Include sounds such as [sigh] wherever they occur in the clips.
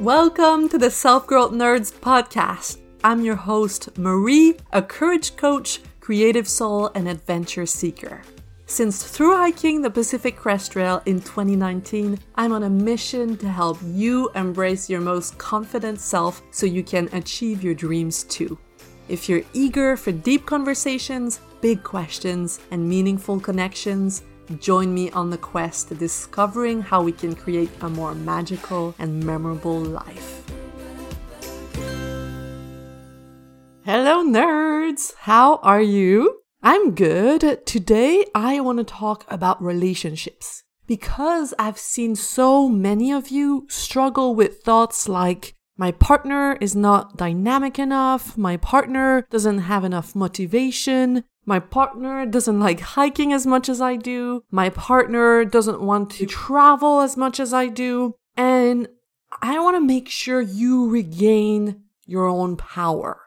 Welcome to the Self Growth Nerds podcast. I'm your host, Marie, a courage coach, creative soul, and adventure seeker. Since through hiking the Pacific Crest Trail in 2019, I'm on a mission to help you embrace your most confident self so you can achieve your dreams too. If you're eager for deep conversations, big questions, and meaningful connections, Join me on the quest discovering how we can create a more magical and memorable life. Hello, nerds! How are you? I'm good. Today, I want to talk about relationships. Because I've seen so many of you struggle with thoughts like, my partner is not dynamic enough, my partner doesn't have enough motivation, my partner doesn't like hiking as much as I do. My partner doesn't want to travel as much as I do. And I want to make sure you regain your own power.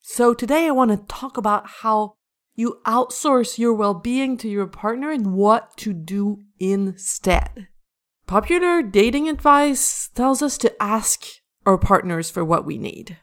So today I want to talk about how you outsource your well-being to your partner and what to do instead. Popular dating advice tells us to ask our partners for what we need.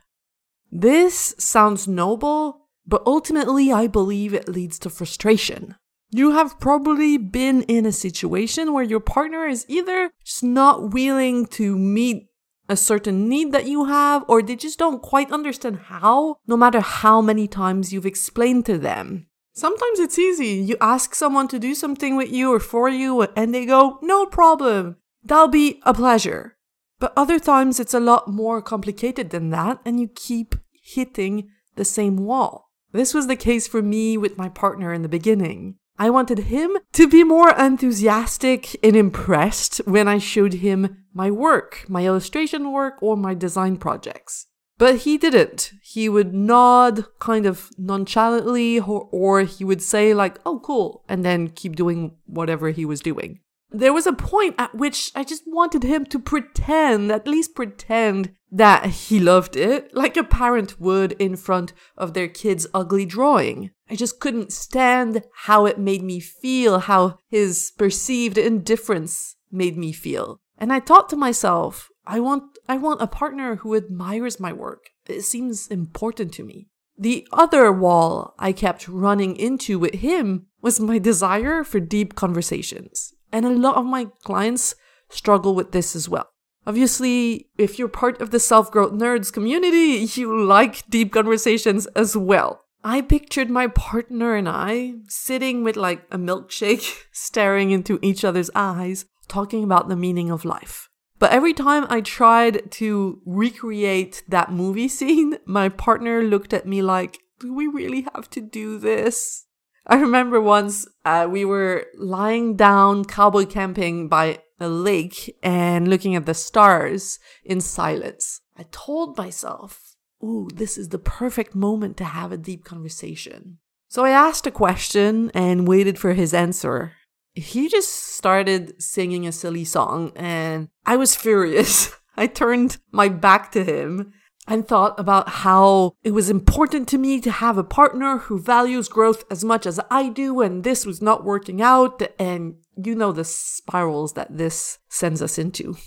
This sounds noble, but ultimately, I believe it leads to frustration. You have probably been in a situation where your partner is either just not willing to meet a certain need that you have, or they just don't quite understand how, no matter how many times you've explained to them. Sometimes it's easy. You ask someone to do something with you or for you, and they go, no problem. That'll be a pleasure. But other times it's a lot more complicated than that, and you keep hitting the same wall. This was the case for me with my partner in the beginning. I wanted him to be more enthusiastic and impressed when I showed him my work, my illustration work, or my design projects. But he didn't. He would nod kind of nonchalantly, or, or, he would say, like, oh, cool, and then keep doing whatever he was doing. There was a point at which I just wanted him to pretend, at least pretend, that he loved it, like a parent would in front of their kid's ugly drawing. I just couldn't stand how it made me feel, how his perceived indifference made me feel. And I thought to myself, I want I want a partner who admires my work. It seems important to me. The other wall I kept running into with him was my desire for deep conversations. And a lot of my clients struggle with this as well. Obviously, if you're part of the self growth nerds community, you like deep conversations as well. I pictured my partner and I sitting with like a milkshake, [laughs] staring into each other's eyes, talking about the meaning of life. But every time I tried to recreate that movie scene, [laughs] my partner looked at me like, Do we really have to do this? I remember once uh, we were lying down cowboy camping by a lake and looking at the stars in silence. I told myself, ooh, this is the perfect moment to have a deep conversation. So I asked a question and waited for his answer. He just started singing a silly song and I was furious. [laughs] I turned my back to him and thought about how it was important to me to have a partner who values growth as much as I do, and this was not working out, and you know the spirals that this sends us into.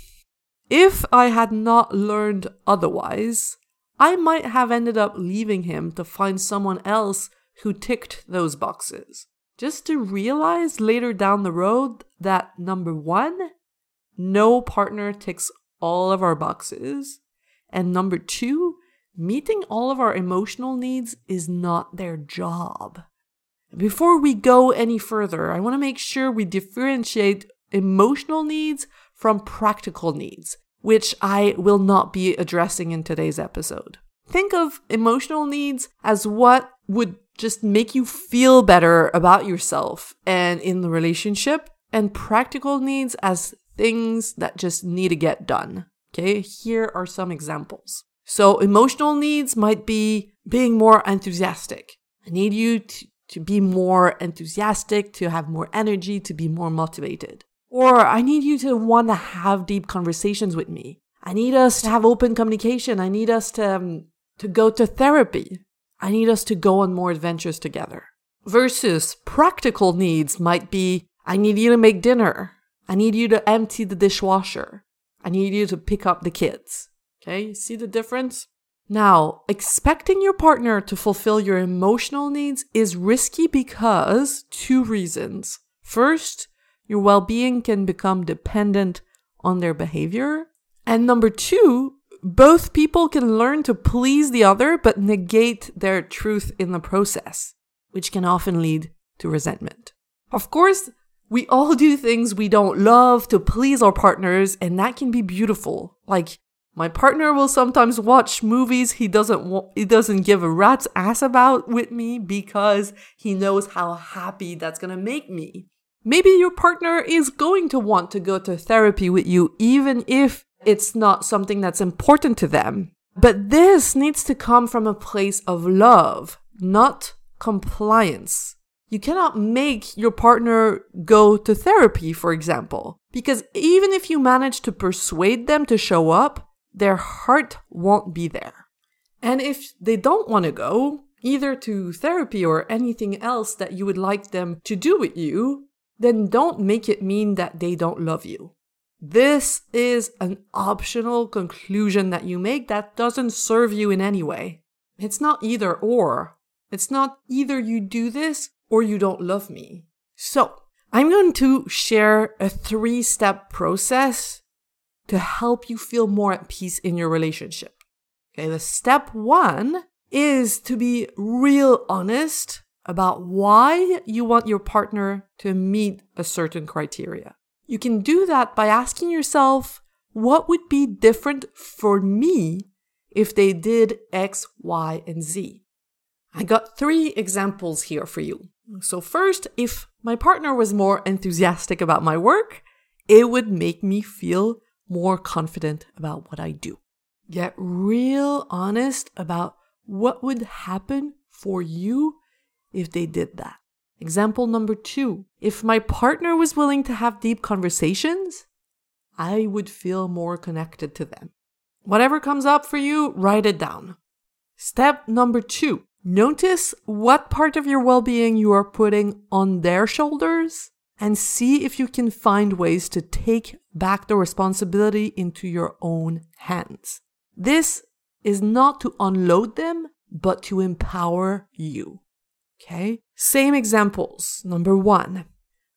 If I had not learned otherwise, I might have ended up leaving him to find someone else who ticked those boxes. Just to realize later down the road that number one, no partner ticks all of our boxes. And number two, meeting all of our emotional needs is not their job. Before we go any further, I want to make sure we differentiate emotional needs from practical needs, which I will not be addressing in today's episode. Think of emotional needs as what would just make you feel better about yourself and in the relationship, and practical needs as things that just need to get done. Okay, here are some examples. So, emotional needs might be being more enthusiastic. I need you to, to be more enthusiastic, to have more energy, to be more motivated. Or I need you to want to have deep conversations with me. I need us to have open communication. I need us to, um, to go to therapy. I need us to go on more adventures together. Versus practical needs might be I need you to make dinner. I need you to empty the dishwasher. I need you to pick up the kids. Okay, see the difference? Now, expecting your partner to fulfill your emotional needs is risky because two reasons. First, your well being can become dependent on their behavior. And number two, both people can learn to please the other but negate their truth in the process, which can often lead to resentment. Of course, we all do things we don't love to please our partners, and that can be beautiful. Like, my partner will sometimes watch movies he doesn't wa- he doesn't give a rat's ass about with me because he knows how happy that's going to make me. Maybe your partner is going to want to go to therapy with you even if it's not something that's important to them. But this needs to come from a place of love, not compliance. You cannot make your partner go to therapy, for example, because even if you manage to persuade them to show up, their heart won't be there. And if they don't want to go, either to therapy or anything else that you would like them to do with you, then don't make it mean that they don't love you. This is an optional conclusion that you make that doesn't serve you in any way. It's not either or. It's not either you do this or you don't love me. So, I'm going to share a three step process to help you feel more at peace in your relationship. Okay, the step one is to be real honest about why you want your partner to meet a certain criteria. You can do that by asking yourself, what would be different for me if they did X, Y, and Z? I got three examples here for you. So, first, if my partner was more enthusiastic about my work, it would make me feel more confident about what I do. Get real honest about what would happen for you if they did that. Example number two if my partner was willing to have deep conversations, I would feel more connected to them. Whatever comes up for you, write it down. Step number two notice what part of your well being you are putting on their shoulders and see if you can find ways to take back the responsibility into your own hands. This is not to unload them, but to empower you. Okay? Same examples. Number one,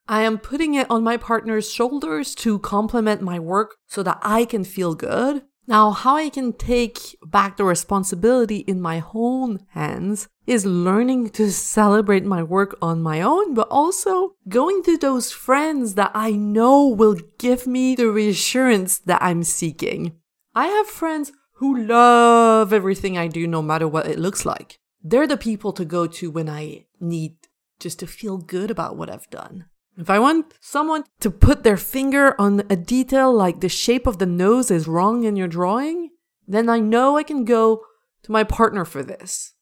I am putting it on my partner's shoulders to compliment my work so that I can feel good. Now, how I can take back the responsibility in my own hands is learning to celebrate my work on my own, but also going to those friends that I know will give me the reassurance that I'm seeking. I have friends who love everything I do no matter what it looks like. They're the people to go to when I need just to feel good about what I've done. If I want someone to put their finger on a detail like the shape of the nose is wrong in your drawing, then I know I can go to my partner for this.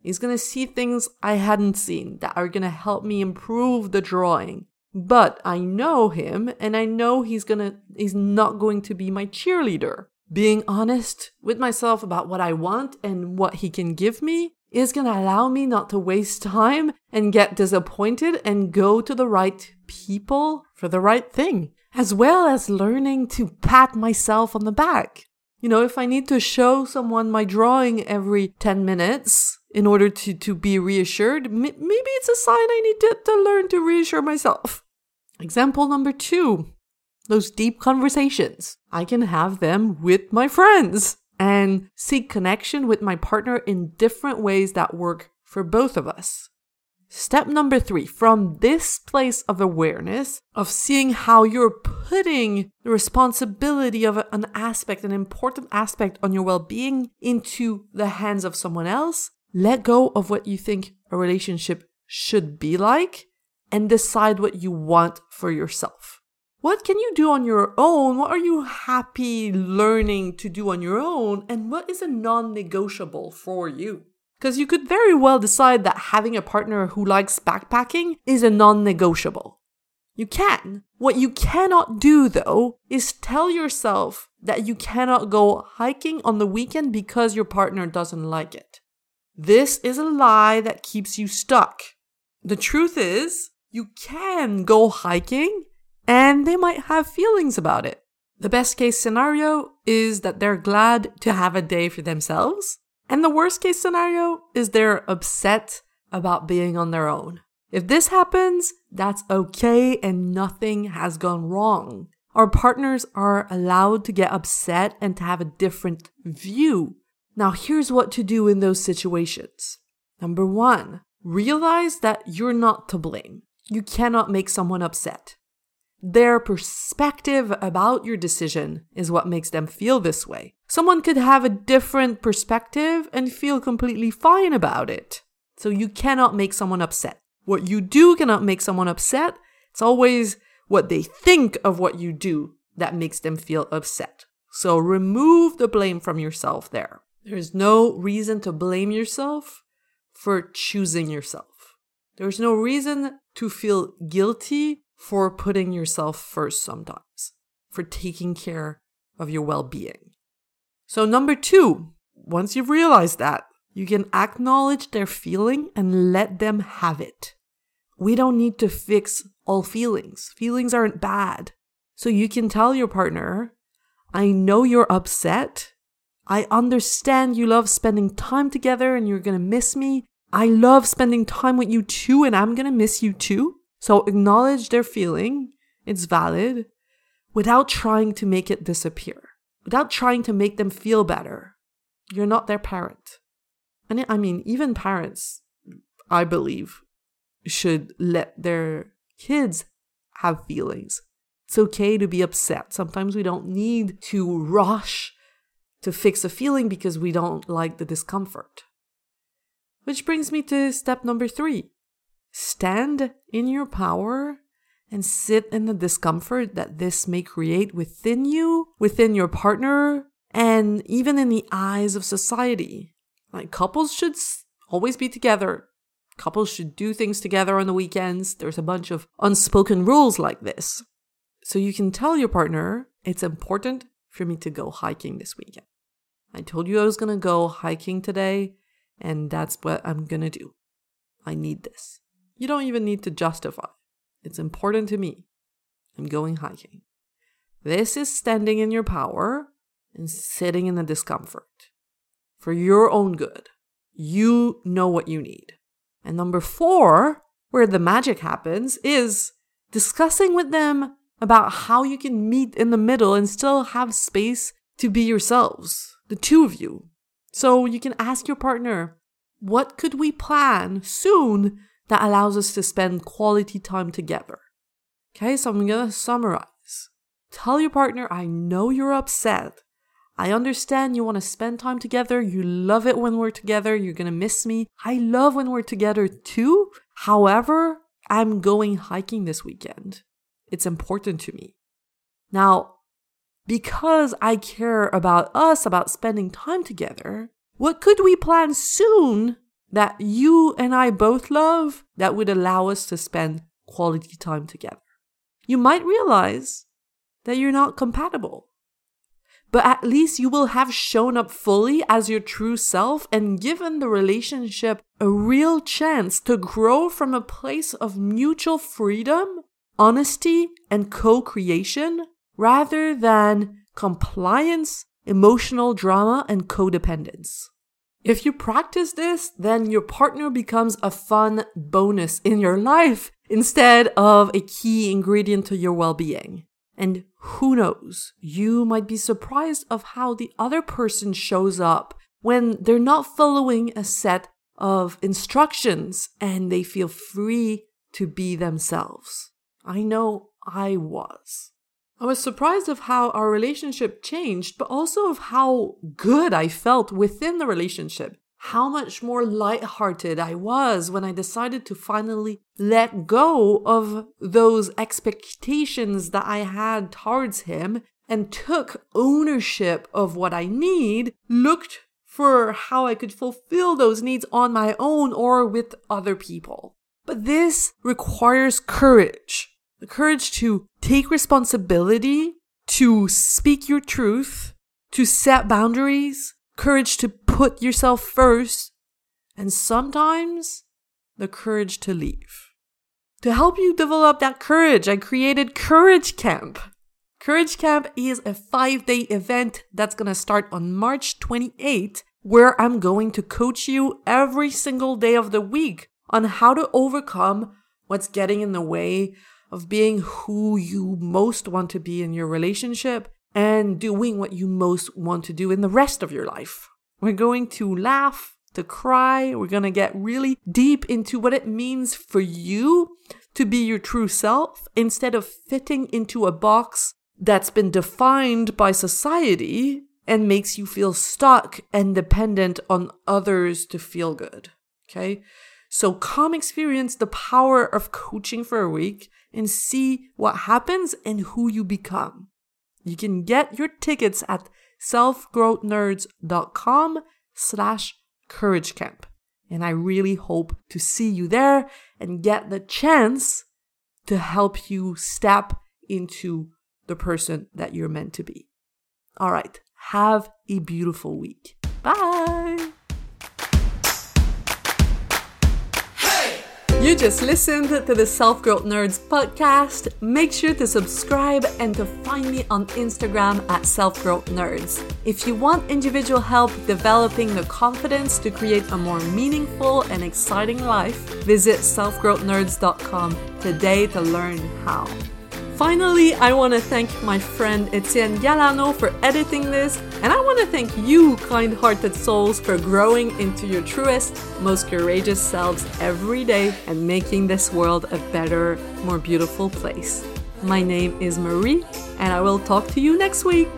He's gonna see things I hadn't seen that are gonna help me improve the drawing. But I know him and I know he's gonna he's not going to be my cheerleader. Being honest with myself about what I want and what he can give me is going to allow me not to waste time and get disappointed and go to the right people for the right thing, as well as learning to pat myself on the back. You know, if I need to show someone my drawing every 10 minutes in order to, to be reassured, m- maybe it's a sign I need to, to learn to reassure myself. Example number two those deep conversations. I can have them with my friends and seek connection with my partner in different ways that work for both of us. Step number three, from this place of awareness, of seeing how you're putting the responsibility of an aspect, an important aspect on your well being into the hands of someone else, let go of what you think a relationship should be like and decide what you want for yourself. What can you do on your own? What are you happy learning to do on your own? And what is a non negotiable for you? Because you could very well decide that having a partner who likes backpacking is a non negotiable. You can. What you cannot do, though, is tell yourself that you cannot go hiking on the weekend because your partner doesn't like it. This is a lie that keeps you stuck. The truth is, you can go hiking and they might have feelings about it. The best case scenario is that they're glad to have a day for themselves. And the worst case scenario is they're upset about being on their own. If this happens, that's okay and nothing has gone wrong. Our partners are allowed to get upset and to have a different view. Now, here's what to do in those situations. Number one, realize that you're not to blame. You cannot make someone upset. Their perspective about your decision is what makes them feel this way. Someone could have a different perspective and feel completely fine about it. So you cannot make someone upset. What you do cannot make someone upset. It's always what they think of what you do that makes them feel upset. So remove the blame from yourself there. There's no reason to blame yourself for choosing yourself. There's no reason to feel guilty for putting yourself first sometimes, for taking care of your well being. So, number two, once you've realized that, you can acknowledge their feeling and let them have it. We don't need to fix all feelings. Feelings aren't bad. So you can tell your partner, I know you're upset. I understand you love spending time together and you're to miss me. I love spending time with you too, and I'm to miss you too. So acknowledge their feeling, it's valid, without trying to make it disappear, without trying to make them feel better. You're not their parent. And I mean, even parents, I believe, should let their kids have feelings. It's okay to be upset. Sometimes we don't need to rush to fix a feeling because we don't like the discomfort. Which brings me to step number three Stand in your power and sit in the discomfort that this may create within you, within your partner, and even in the eyes of society. Like couples should always be together. Couples should do things together on the weekends. There's a bunch of unspoken rules like this. So you can tell your partner, it's important for me to go hiking this weekend. I told you I was going to go hiking today, and that's what I'm going to do. I need this. You don't even need to justify. It's important to me. I'm going hiking. This is standing in your power and sitting in the discomfort for your own good. You know what you need. And number four, where the magic happens, is discussing with them about how you can meet in the middle and still have space to be yourselves, the two of you. So you can ask your partner, what could we plan soon that allows us to spend quality time together. Okay, so I'm gonna summarize. Tell your partner, I know you're upset. I understand you want to spend time together. You love it when we're together. You're to miss me. I love when we're together too. However, I'm going hiking this weekend. It's important to me. Now, because I care about us, about spending time together, what could we plan soon that you and I both love that would allow us to spend quality time together. You might realize that you're not compatible, but at least you will have shown up fully as your true self and given the relationship a real chance to grow from a place of mutual freedom, honesty, and co creation rather than compliance, emotional drama, and codependence. If you practice this, then your partner becomes a fun bonus in your life instead of a key ingredient to your well being. And who knows, you might be surprised of how the other person shows up when they're not following a set of instructions and they feel free to be themselves. I know I was. I was surprised of how our relationship changed, but also of how good I felt within the relationship. How much more lighthearted I was when I decided to finally let go of those expectations that I had towards him and took ownership of what I need, looked for how I could fulfill those needs on my own or with other people. But this requires courage the courage to take responsibility, to speak your truth, to set boundaries, courage to put yourself first, and sometimes the courage to leave. To help you develop that courage, I created Courage Camp. Courage Camp is a five day event that's gonna start on March 28th, where I'm going to coach you every single day of the week on how to overcome what's getting in the way of being who you most want to be in your relationship and doing what you most want to do in the rest of your life. We're going to laugh, to cry. We're going to get really deep into what it means for you to be your true self instead of fitting into a box that's been defined by society and makes you feel stuck and dependent on others to feel good. Okay. So come experience the power of coaching for a week and see what happens and who you become. You can get your tickets at selfgrowthnerds.com slash courage camp. And I really hope to see you there and get the chance to help you step into the person that you're meant to be. All right. Have a beautiful week. Bye. You just listened to the Self Growth Nerds podcast. Make sure to subscribe and to find me on Instagram at Self Growth Nerds. If you want individual help developing the confidence to create a more meaningful and exciting life, visit selfgrowthnerds.com today to learn how. Finally, I want to thank my friend Etienne Galano for editing this, and I want to thank you, kind hearted souls, for growing into your truest, most courageous selves every day and making this world a better, more beautiful place. My name is Marie, and I will talk to you next week.